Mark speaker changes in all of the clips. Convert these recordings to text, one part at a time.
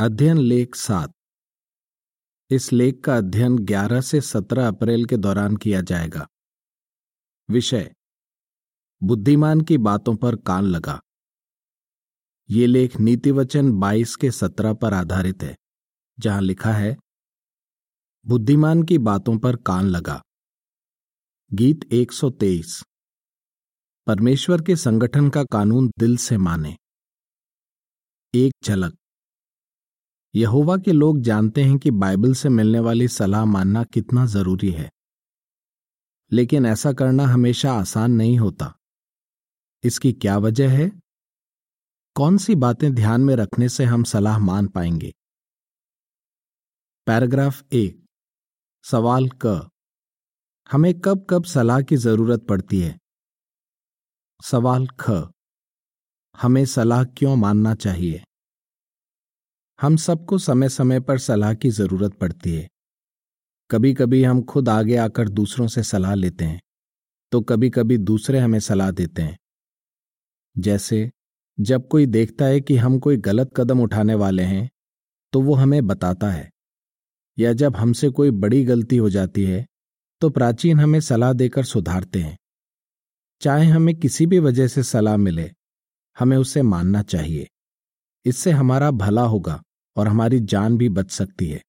Speaker 1: अध्ययन लेख सात। इस लेख का अध्ययन 11 से 17 अप्रैल के दौरान किया जाएगा। विषय, बुद्धिमान की बातों पर कान लगा। ये लेख नीति वचन 22 के 17 पर आधारित है, जहाँ लिखा है, बुद्धिमान की बातों पर कान लगा। गीत 123 परमेश्वर के संगठन का कानून दिल से माने। एक झलक। यहोवा के लोग जानते हैं कि बाइबल से मिलने वाली सलाह मानना कितना ज़रूरी है। लेकिन ऐसा करना हमेशा आसान नहीं होता। इसकी क्या वजह है? कौन सी बातें ध्यान में रखने से हम सलाह मान पाएँगे? पैराग्राफ एक। सवाल क। हमें कब कब सलाह की ज़रूरत पड़ती है? सवाल ख। हमें सलाह क्यों मानना चाहिए? हम सबको समय समय पर सलाह की ज़रूरत पड़ती है। कभी कभी हम खुद आगे आकर दूसरों से सलाह लेते हैं तो कभी कभी दूसरे हमें सलाह देते हैं। जैसे, जब कोई देखता है कि हम कोई गलत कदम उठाने वाले हैं तो वो हमें बताता है। या जब हमसे कोई बड़ी गलती हो जाती है तो प्राचीन हमें सलाह देकर सुधारते हैं। चाहे हमें किसी भी वजह से सलाह मिले, हमें उसे मानना चाहिए। इससे हमारा भला होगा। और हमारी जान भी बच सकती है।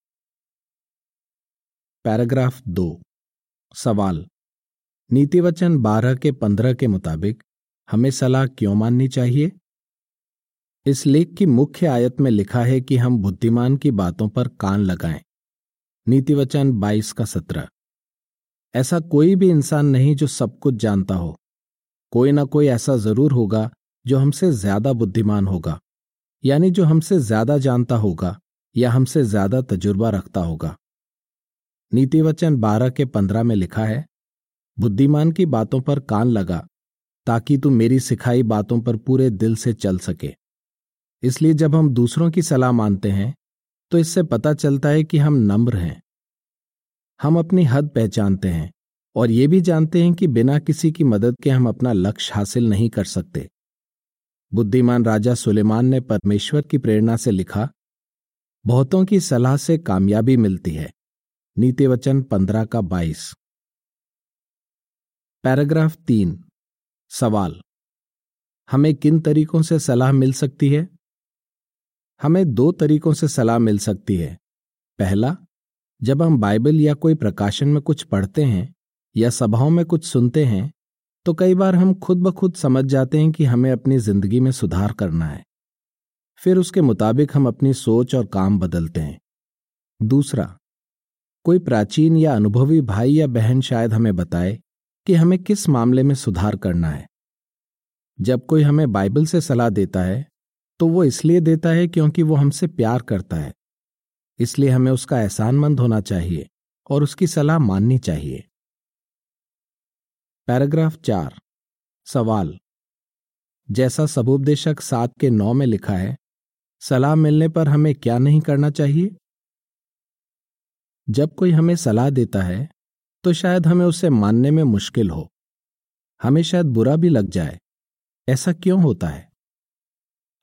Speaker 1: पैराग्राफ दो। सवाल। नीति वचन बारह के पंद्रह के मुताबिक हमें सलाह क्यों माननी चाहिए? इस लेख की मुख्य आयत में लिखा है कि हम बुद्धिमान की बातों पर कान लगाएँ। नीति वचन बाईस का सत्रह। ऐसा कोई भी इंसान नहीं जो सब कुछ जानता हो। कोई ना कोई ऐसा ज़रूर होगा जो हमसे ज़्यादा बुद्धिमान होगा। यानी जो हमसे ज़्यादा जानता होगा या हमसे ज़्यादा तजुर्बा रखता होगा। नीति वचन बारह के पंद्रह में लिखा है, बुद्धिमान की बातों पर कान लगा, ताकि तू मेरी सिखाई बातों पर पूरे दिल से चल सके। इसलिए जब हम दूसरों की सलाह मानते हैं तो इससे पता चलता है कि हम नम्र हैं। हम अपनी हद पहचानते हैं और ये भी जानते हैं कि बिना किसी की मदद के हम अपना लक्ष्य हासिल नहीं कर सकते। बुद्धिमान राजा सुलेमान ने परमेश्वर की प्रेरणा से लिखा, बहुतों की सलाह से कामयाबी मिलती है। नीति वचन पंद्रह का बाईस। पैराग्राफ तीन। सवाल। हमें किन तरीकों से सलाह मिल सकती है? हमें दो तरीकों से सलाह मिल सकती है। पहला, जब हम बाइबल या कोई प्रकाशन में कुछ पढ़ते हैं या सभाओं में कुछ सुनते हैं तो कई बार हम खुद ब खुद समझ जाते हैं कि हमें अपनी ज़िंदगी में सुधार करना है। फिर उसके मुताबिक हम अपनी सोच और काम बदलते हैं। दूसरा, कोई प्राचीन या अनुभवी भाई या बहन शायद हमें बताए कि हमें किस मामले में सुधार करना है। जब कोई हमें बाइबल से सलाह देता है तो वो इसलिए देता है क्योंकि वो हमसे प्यार करता है। इसलिए हमें उसका एहसानमंद होना चाहिए और उसकी सलाह माननी चाहिए। पैराग्राफ चार, सवाल। जैसा सबोपदेशक सात के नौ में लिखा है, सलाह मिलने पर हमें क्या नहीं करना चाहिए? जब कोई हमें सलाह देता है तो शायद हमें उसे मानने में मुश्किल हो। हमें शायद बुरा भी लग जाए। ऐसा क्यों होता है?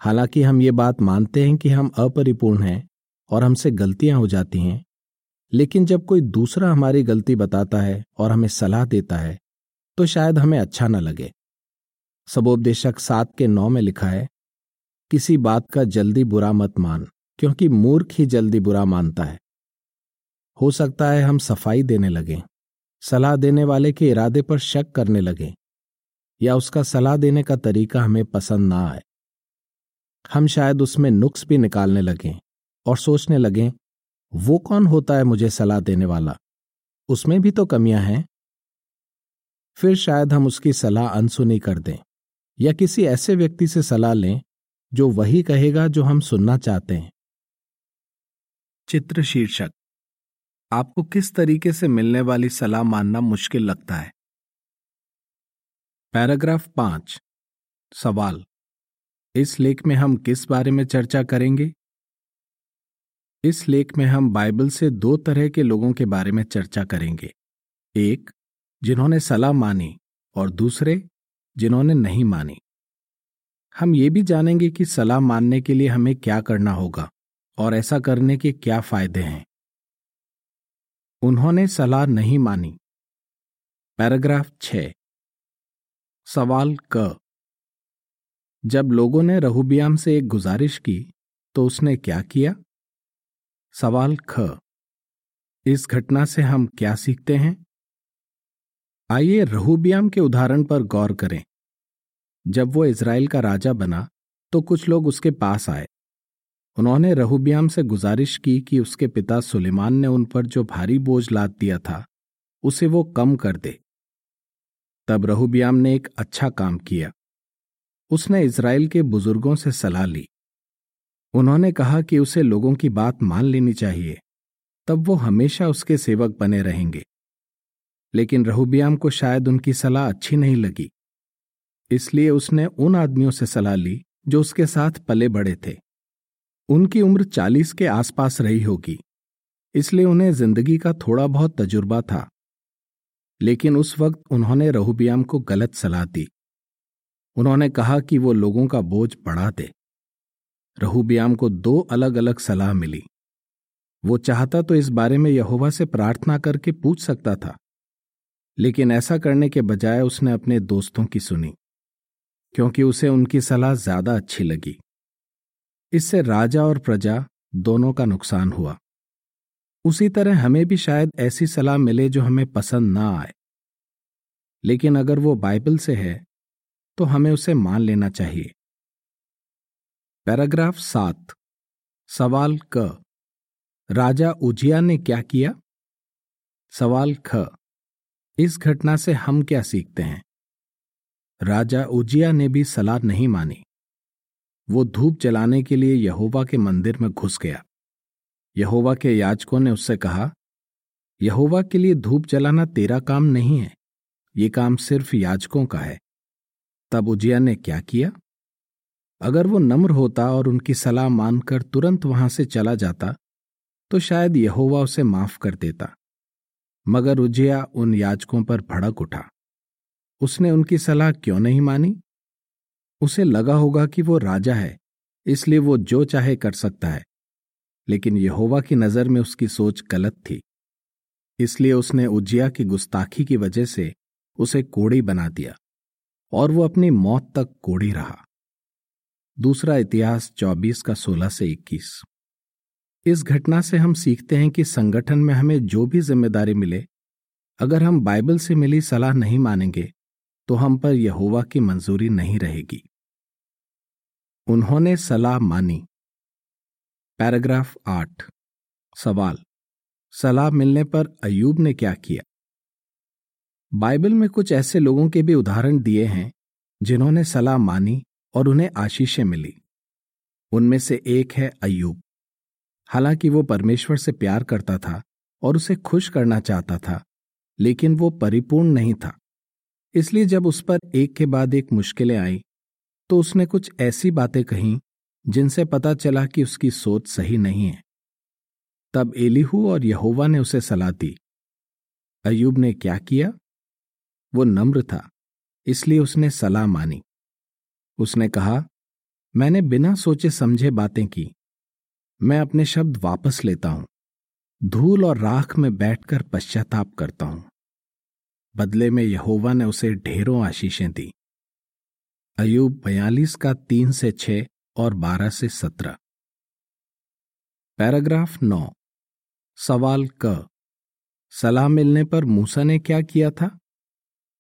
Speaker 1: हालाँकि हम ये बात मानते हैं कि हम अपरिपूर्ण हैं और हमसे गलतियाँ हो जाती हैं, लेकिन जब कोई दूसरा हमारी गलती बताता है और हमें सलाह देता है तो शायद हमें अच्छा न लगे। सबोपदेशक सात के नौ में लिखा है, किसी बात का जल्दी बुरा मत मान, क्योंकि मूर्ख ही जल्दी बुरा मानता है। हो सकता है हम सफ़ाई देने लगें, सलाह देने वाले के इरादे पर शक करने लगें, या उसका सलाह देने का तरीका हमें पसंद ना आए। हम शायद उसमें नुक्स भी निकालने लगें और सोचने लगें, वो कौन होता है मुझे सलाह देने वाला? उसमें भी तो कमियाँ हैं। फिर शायद हम उसकी सलाह अनसुनी कर दें, या किसी ऐसे व्यक्ति से सलाह लें, जो वही कहेगा जो हम सुनना चाहते हैं। चित्र शीर्षक आपको किस तरीके से मिलने वाली सलाह मानना मुश्किल लगता है? पैराग्राफ पाँच। सवाल। इस लेख में हम किस बारे में चर्चा करेंगे? इस लेख में हम बाइबल से दो तरह के लोगों के बारे में चर्चा करेंगे। एक जिन्होंने सलाह मानी और दूसरे जिन्होंने नहीं मानी। हम ये भी जानेंगे कि सलाह मानने के लिए हमें क्या करना होगा और ऐसा करने के क्या फ़ायदे हैं। उन्होंने सलाह नहीं मानी। पैराग्राफ छ। सवाल क। जब लोगों ने रहुबियाम से एक गुजारिश की तो उसने क्या किया? सवाल ख। इस घटना से हम क्या सीखते हैं? आइए रहुबियाम के उदाहरण पर गौर करें। जब वो इसराइल का राजा बना तो कुछ लोग उसके पास आए। उन्होंने रहुबियाम से गुजारिश की कि उसके पिता सुलेमान ने उन पर जो भारी बोझ लाद दिया था, उसे वो कम कर दे। तब रहुबियाम ने एक अच्छा काम किया। उसने इसराइल के बुज़ुर्गों से सलाह ली। उन्होंने कहा कि उसे लोगों की बात मान लेनी चाहिए। तब वो हमेशा उसके सेवक बने रहेंगे। लेकिन रहुबियाम को शायद उनकी सलाह अच्छी नहीं लगी। इसलिए उसने उन आदमियों से सलाह ली, जो उसके साथ पले बड़े थे। उनकी उम्र चालीस के आसपास रही होगी, इसलिए उन्हें ज़िंदगी का थोड़ा बहुत तजुर्बा था। लेकिन उस वक्त उन्होंने रहुबियाम को गलत सलाह दी। उन्होंने कहा कि वो लोगों का बोझ बढ़ा दे। रहुबियाम को दो अलग अलग सलाह मिली। वो चाहता तो इस बारे में यहोवा से प्रार्थना करके पूछ सकता था लेकिन ऐसा करने के बजाय उसने अपने दोस्तों की सुनी, क्योंकि उसे उनकी सलाह ज़्यादा अच्छी लगी। इससे राजा और प्रजा दोनों का नुकसान हुआ। उसी तरह हमें भी शायद ऐसी सलाह मिले जो हमें पसंद ना आए। लेकिन अगर वो बाइबल से है तो हमें उसे मान लेना चाहिए। पैराग्राफ सात, सवाल क। राजा उजिया ने क्या किया? सवाल ख। इस घटना से हम क्या सीखते हैं? राजा उजिया ने भी सलाह नहीं मानी। वो धूप जलाने के लिए यहोवा के मंदिर में घुस गया। यहोवा के याचकों ने उससे कहा, यहोवा के लिए धूप जलाना तेरा काम नहीं है, ये काम सिर्फ़ याचकों का है। तब उजिया ने क्या किया? अगर वो नम्र होता और उनकी सलाह मानकर तुरंत वहाँ से चला जाता तो शायद यहोवा उसे माफ़ कर देता। मगर उजिया उन याजकों पर भड़क उठा। उसने उनकी सलाह क्यों नहीं मानी? उसे लगा होगा कि वो राजा है, इसलिए वो जो चाहे कर सकता है। लेकिन यहोवा की नज़र में उसकी सोच गलत थी। इसलिए उसने उजिया की गुस्ताखी की वजह से उसे कोड़ी बना दिया, और वो अपनी मौत तक कोड़ी रहा। दूसरा इतिहास 24 का 16 से 21 इस घटना से हम सीखते हैं कि संगठन में हमें जो भी ज़िम्मेदारी मिले, अगर हम बाइबल से मिली सलाह नहीं मानेंगे तो हम पर यहोवा की मंजूरी नहीं रहेगी। उन्होंने सलाह मानी। पैराग्राफ आठ। सवाल। सलाह मिलने पर अयूब ने क्या किया? बाइबल में कुछ ऐसे लोगों के भी उदाहरण दिए हैं, जिन्होंने सलाह मानी और उन्हें आशीषें मिली। उनमें से एक है अयूब हालाँकि वो परमेश्वर से प्यार करता था और उसे खुश करना चाहता था, लेकिन वो परिपूर्ण नहीं था। इसलिए जब उस पर एक के बाद एक मुश्किलें आई तो उसने कुछ ऐसी बातें कहीं जिनसे पता चला कि उसकी सोच सही नहीं है। तब एलिहू और यहोवा ने उसे सलाह दी। अयूब ने क्या किया? वो नम्र था, इसलिए उसने सलाह मानी। उसने कहा, मैंने बिना सोचे समझे बातें की मैं अपने शब्द वापस लेता हूँ। धूल और राख में बैठकर पश्चाताप करता हूँ। बदले में यहोवा ने उसे ढेरों आशीषें दी। अयूब बयालीस का तीन से छह और बारह से सत्रह। पैराग्राफ नौ। सवाल क। सलाह मिलने पर मूसा ने क्या किया था?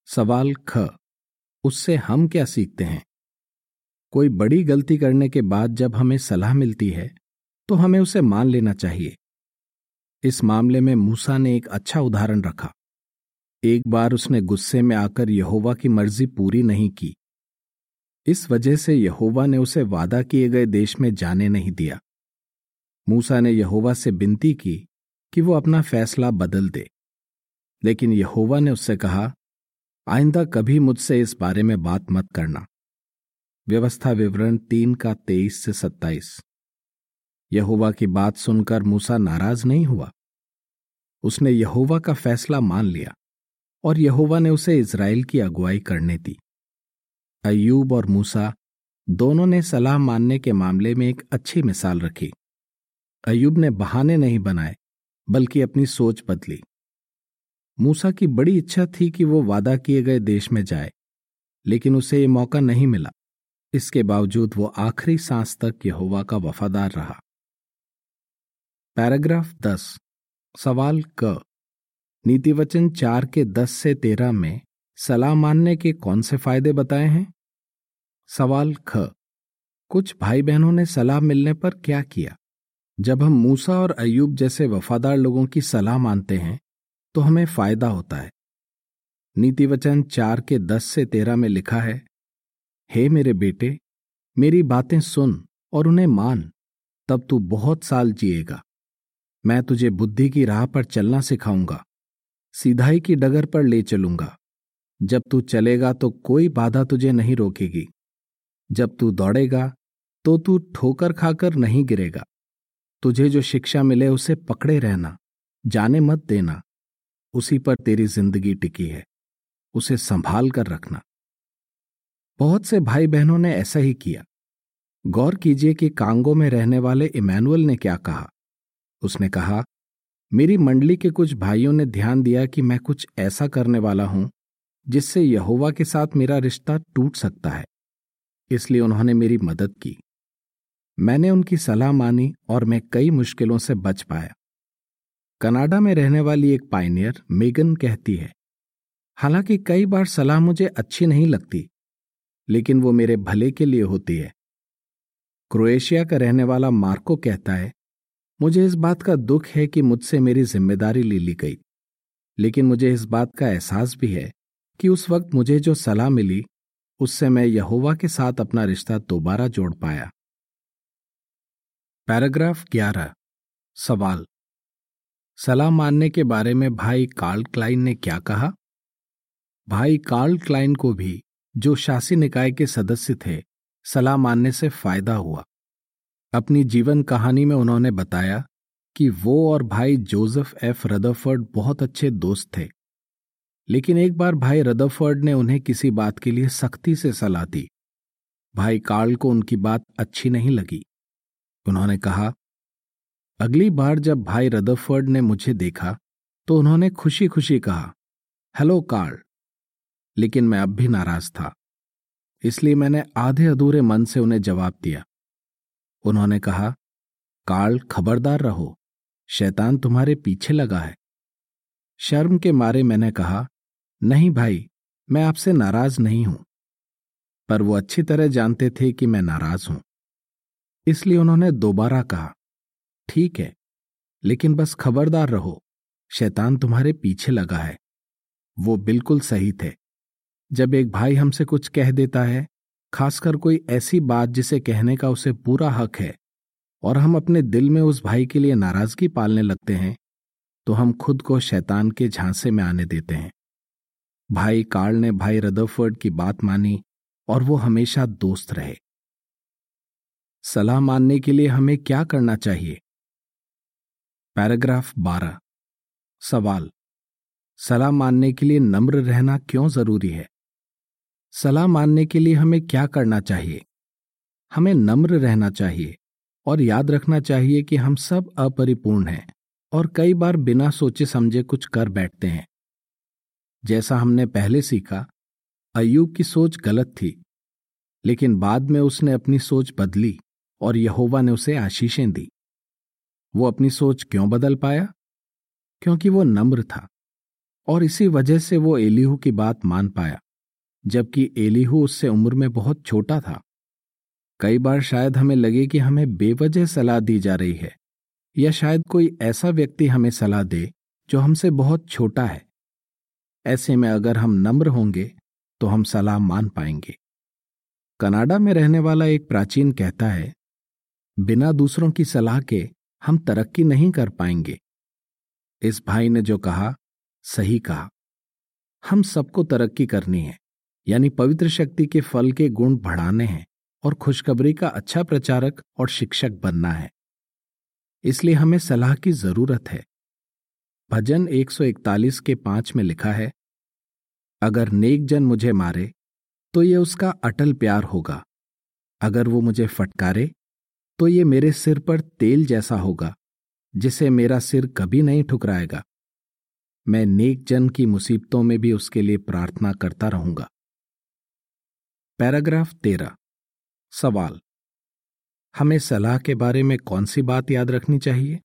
Speaker 1: सवाल ख। उससे हम क्या सीखते हैं? कोई बड़ी गलती करने के बाद जब हमें सलाह मिलती है तो हमें उसे मान लेना चाहिए। इस मामले में मूसा ने एक अच्छा उदाहरण रखा। एक बार उसने गुस्से में आकर यहोवा की मर्ज़ी पूरी नहीं की। इस वजह से यहोवा ने उसे वादा किए गए देश में जाने नहीं दिया। मूसा ने यहोवा से विनती की कि वो अपना फैसला बदल दे। लेकिन यहोवा ने उससे कहा, आइंदा कभी मुझसे इस बारे में बात मत करना। व्यवस्था विवरण तीन का तेईस से सत्ताईस। यहोवा की बात सुनकर मूसा नाराज़ नहीं हुआ। उसने यहोवा का फैसला मान लिया और यहोवा ने उसे इज़राइल की अगुवाई करने दी। अयूब और मूसा दोनों ने सलाह मानने के मामले में एक अच्छी मिसाल रखी। अयूब ने बहाने नहीं बनाए, बल्कि अपनी सोच बदली। मूसा की बड़ी इच्छा थी कि वो वादा किए गए देश में जाए, लेकिन उसे ये मौका नहीं मिला। इसके बावजूद वो आखिरी सांस तक यहोवा का वफादार रहा। पैराग्राफ दस, सवाल क। नीतिवचन चार के दस से तेरह में सलाह मानने के कौन से फ़ायदे बताए हैं? सवाल ख। कुछ भाई बहनों ने सलाह मिलने पर क्या किया? जब हम मूसा और अयूब जैसे वफादार लोगों की सलाह मानते हैं तो हमें फ़ायदा होता है। नीतिवचन चार के दस से तेरह में लिखा है, हे मेरे बेटे, मेरी बातें सुन और उन्हें मान, तब तू बहुत साल जिएगा। मैं तुझे बुद्धि की राह पर चलना सिखाऊँगा, सीधाई की डगर पर ले चलूँगा। जब तू चलेगा तो कोई बाधा तुझे नहीं रोकेगी। जब तू दौड़ेगा तो तू ठोकर खाकर नहीं गिरेगा। तुझे जो शिक्षा मिले उसे पकड़े रहना, जाने मत देना। उसी पर तेरी ज़िंदगी टिकी है, उसे संभाल कर रखना। बहुत से भाई बहनों ने ऐसा ही किया। गौर कीजिए कि कांगो में रहने वाले इमैनुअल ने क्या कहा? उसने कहा, मेरी मंडली के कुछ भाइयों ने ध्यान दिया कि मैं कुछ ऐसा करने वाला हूँ, जिससे यहोवा के साथ मेरा रिश्ता टूट सकता है। इसलिए उन्होंने मेरी मदद की। मैंने उनकी सलाह मानी और मैं कई मुश्किलों से बच पाया। कनाडा में रहने वाली एक पाइनियर मेगन, कहती है, हालाँकि कई बार सलाह मुझे अच्छी नहीं लगती, लेकिन वो मेरे भले के लिए होती है। क्रोएशिया का रहने वाला मार्को कहता है मुझे इस बात का दुख है कि मुझसे मेरी ज़िम्मेदारी ले ली गई। लेकिन मुझे इस बात का एहसास भी है कि उस वक्त मुझे जो सलाह मिली, उससे मैं यहोवा के साथ अपना रिश्ता दोबारा जोड़ पाया। पैराग्राफ ग्यारह। सवाल। सलाह मानने के बारे में भाई कार्ल क्लाइन ने क्या कहा? भाई कार्ल क्लाइन को भी, जो शासी निकाय के सदस्य थे, सलाह मानने से फ़ायदा हुआ। अपनी जीवन कहानी में उन्होंने बताया कि वो और भाई जोसेफ एफ़. रदरफर्ड बहुत अच्छे दोस्त थे। लेकिन एक बार भाई रदरफर्ड ने उन्हें किसी बात के लिए सख्ती से सलाह दी। भाई कार्ल को उनकी बात अच्छी नहीं लगी। उन्होंने कहा, अगली बार जब भाई रदरफर्ड ने मुझे देखा तो उन्होंने खुशी खुशी कहा, हेलो कार्ल। लेकिन मैं अब भी नाराज़ था, इसलिए मैंने आधे अधूरे मन से उन्हें जवाब दिया। उन्होंने कहा, काल खबरदार रहो, शैतान तुम्हारे पीछे लगा है। शर्म के मारे मैंने कहा, नहीं भाई, मैं आपसे नाराज़ नहीं हूँ। पर वो अच्छी तरह जानते थे कि मैं नाराज़ हूँ। इसलिए उन्होंने दोबारा कहा, ठीक है, लेकिन बस खबरदार रहो, शैतान तुम्हारे पीछे लगा है। वो बिल्कुल सही थे। जब एक भाई हमसे कुछ कह देता है खासकर कोई ऐसी बात जिसे कहने का उसे पूरा हक है और हम अपने दिल में उस भाई के लिए नाराज़गी पालने लगते हैं तो हम खुद को शैतान के झांसे में आने देते हैं। भाई कार्ल ने भाई रदरफर्ड की बात मानी और वो हमेशा दोस्त रहे। सलाह मानने के लिए हमें क्या करना चाहिए? पैराग्राफ बारह। सवाल। सलाह मानने के लिए नम्र रहना क्यों ज़रूरी है? सलाह मानने के लिए हमें क्या करना चाहिए? हमें नम्र रहना चाहिए और याद रखना चाहिए कि हम सब अपरिपूर्ण हैं और कई बार बिना सोचे समझे कुछ कर बैठते हैं। जैसा हमने पहले सीखा अयूब की सोच गलत थी, लेकिन बाद में उसने अपनी सोच बदली और यहोवा ने उसे आशीषें दी। वो अपनी सोच क्यों बदल पाया? क्योंकि वो नम्र था और इसी वजह से वो एलिहू की बात मान पाया। जबकि एलिहू उससे उम्र में बहुत छोटा था। कई बार शायद हमें लगे कि हमें बेवजह सलाह दी जा रही है, या शायद कोई ऐसा व्यक्ति हमें सलाह दे जो हमसे बहुत छोटा है। ऐसे में अगर हम नम्र होंगे तो हम सलाह मान पाएँगे। कनाडा में रहने वाला एक प्राचीन कहता है, बिना दूसरों की सलाह के हम तरक्की नहीं कर पाएँगे। इस भाई ने जो कहा, सही कहा, हम सबको तरक्की करनी है। यानी पवित्र शक्ति के फल के गुण बढ़ाने हैं और खुशखबरी का अच्छा प्रचारक और शिक्षक बनना है। इसलिए हमें सलाह की ज़रूरत है। भजन 141 के पाँच में लिखा है, अगर नेक जन मुझे मारे तो ये उसका अटल प्यार होगा। अगर वो मुझे फटकारे तो ये मेरे सिर पर तेल जैसा होगा, जिसे मेरा सिर कभी नहीं ठुकराएगा। मैं नेक जन की मुसीबतों में भी उसके लिए प्रार्थना करता रहूँगा। पैराग्राफ तेरह। सवाल। हमें सलाह के बारे में कौन सी बात याद रखनी चाहिए?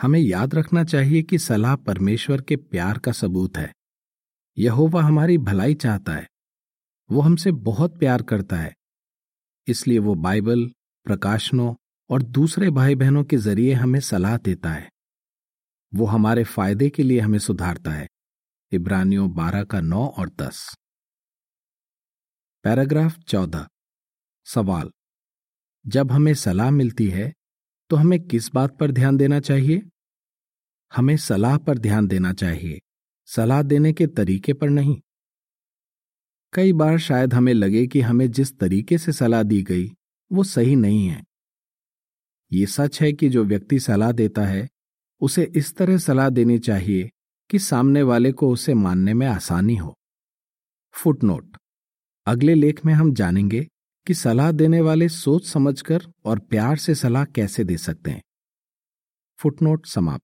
Speaker 1: हमें याद रखना चाहिए कि सलाह परमेश्वर के प्यार का सबूत है। यहोवा हमारी भलाई चाहता है। वो हमसे बहुत प्यार करता है। इसलिए वो बाइबल, प्रकाशनों और दूसरे भाई बहनों के ज़रिए हमें सलाह देता है। वो हमारे फ़ायदे के लिए हमें सुधारता है। इब्रानियों बारह का नौ और दस। पैराग्राफ चौदह। सवाल, जब हमें सलाह मिलती है तो हमें किस बात पर ध्यान देना चाहिए? हमें सलाह पर ध्यान देना चाहिए, सलाह देने के तरीके पर नहीं। कई बार शायद हमें लगे कि हमें जिस तरीके से सलाह दी गई, वो सही नहीं है। ये सच है कि जो व्यक्ति सलाह देता है, उसे इस तरह सलाह देनी चाहिए कि सामने वाले को उसे मानने में आसानी हो। फुटनोट अगले लेख में हम जानेंगे कि सलाह देने वाले सोच समझकर और प्यार से सलाह कैसे दे सकते हैं। फुटनोट समाप्त।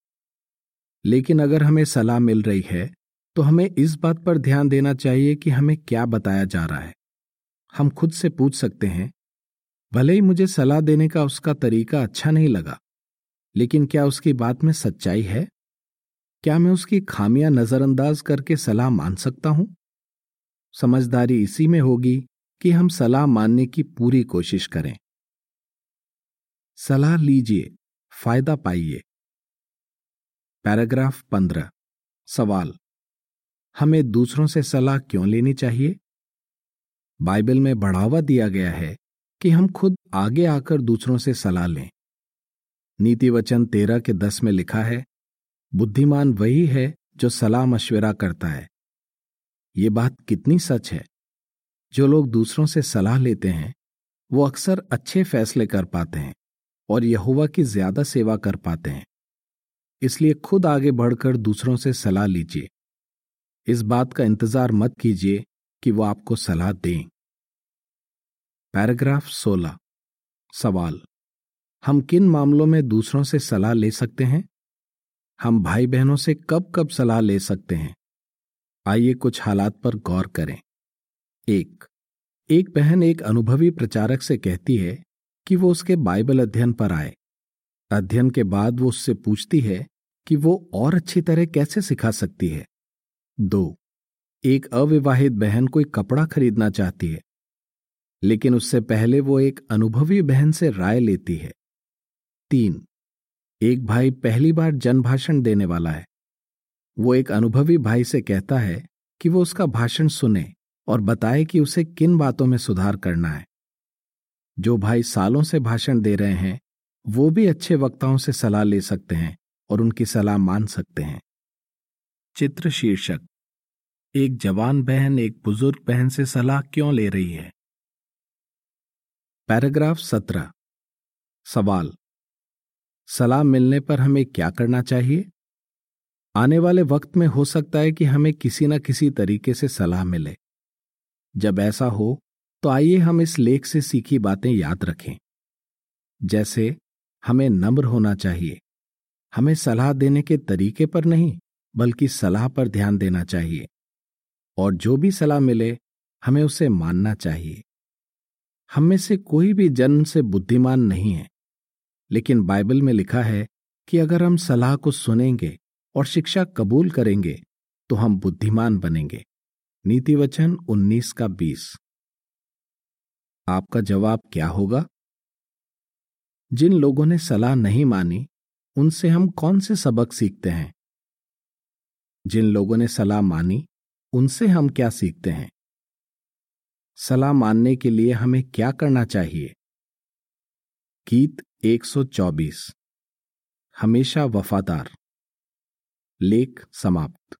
Speaker 1: लेकिन अगर हमें सलाह मिल रही है तो हमें इस बात पर ध्यान देना चाहिए कि हमें क्या बताया जा रहा है। हम खुद से पूछ सकते हैं, भले ही मुझे सलाह देने का उसका तरीका अच्छा नहीं लगा, लेकिन क्या उसकी बात में सच्चाई है? क्या मैं उसकी खामियाँ नजरअंदाज करके सलाह मान सकता हूँ? समझदारी इसी में होगी कि हम सलाह मानने की पूरी कोशिश करें। सलाह लीजिए, फ़ायदा पाइए। पैराग्राफ पंद्रह, सवाल। हमें दूसरों से सलाह क्यों लेनी चाहिए? बाइबल में बढ़ावा दिया गया है कि हम खुद आगे आकर दूसरों से सलाह लें। नीति वचन तेरह के दस में लिखा है, बुद्धिमान वही है जो सलाह मशविरा करता है। ये बात कितनी सच है। जो लोग दूसरों से सलाह लेते हैं, वो अक्सर अच्छे फैसले कर पाते हैं और यहुवा की ज़्यादा सेवा कर पाते हैं। इसलिए खुद आगे बढ़कर दूसरों से सलाह लीजिए। इस बात का इंतज़ार मत कीजिए कि वो आपको सलाह दें। पैराग्राफ 16 सवाल। हम किन मामलों में दूसरों से सलाह ले सकते हैं? हम भाई बहनों से कब कब सलाह ले सकते हैं? आइए कुछ हालात पर गौर करें। एक एक बहन एक अनुभवी प्रचारक से कहती है कि वो उसके बाइबल अध्ययन पर आए। अध्ययन के बाद वो उससे पूछती है कि वो और अच्छी तरह कैसे सिखा सकती है। दो, एक अविवाहित बहन कोई कपड़ा खरीदना चाहती है, लेकिन उससे पहले वो एक अनुभवी बहन से राय लेती है। तीन, एक भाई पहली बार जनभाषण देने वाला है। वो एक अनुभवी भाई से कहता है कि वो उसका भाषण सुने और बताए कि उसे किन बातों में सुधार करना है। जो भाई सालों से भाषण दे रहे हैं, वो भी अच्छे वक्ताओं से सलाह ले सकते हैं और उनकी सलाह मान सकते हैं। चित्र शीर्षक, एक जवान बहन एक बुज़ुर्ग बहन से सलाह क्यों ले रही है? पैराग्राफ सत्रह, सवाल, सलाह मिलने पर हमें क्या करना चाहिए? आने वाले वक्त में हो सकता है कि हमें किसी न किसी तरीके से सलाह मिले। जब ऐसा हो तो आइए हम इस लेख से सीखी बातें याद रखें। जैसे, हमें नम्र होना चाहिए। हमें सलाह देने के तरीके पर नहीं, बल्कि सलाह पर ध्यान देना चाहिए। और जो भी सलाह मिले, हमें उसे मानना चाहिए। हम में से कोई भी जन्म से बुद्धिमान नहीं है। लेकिन बाइबल में लिखा है कि अगर हम सलाह को सुनेंगे और शिक्षा कबूल करेंगे तो हम बुद्धिमान बनेंगे। नीति वचन उन्नीस का बीस। आपका जवाब क्या होगा? जिन लोगों ने सलाह नहीं मानी, उनसे हम कौन से सबक सीखते हैं? जिन लोगों ने सलाह मानी, उनसे हम क्या सीखते हैं? सलाह मानने के लिए हमें क्या करना चाहिए? गीत 124 हमेशा वफादार। लेख समाप्त।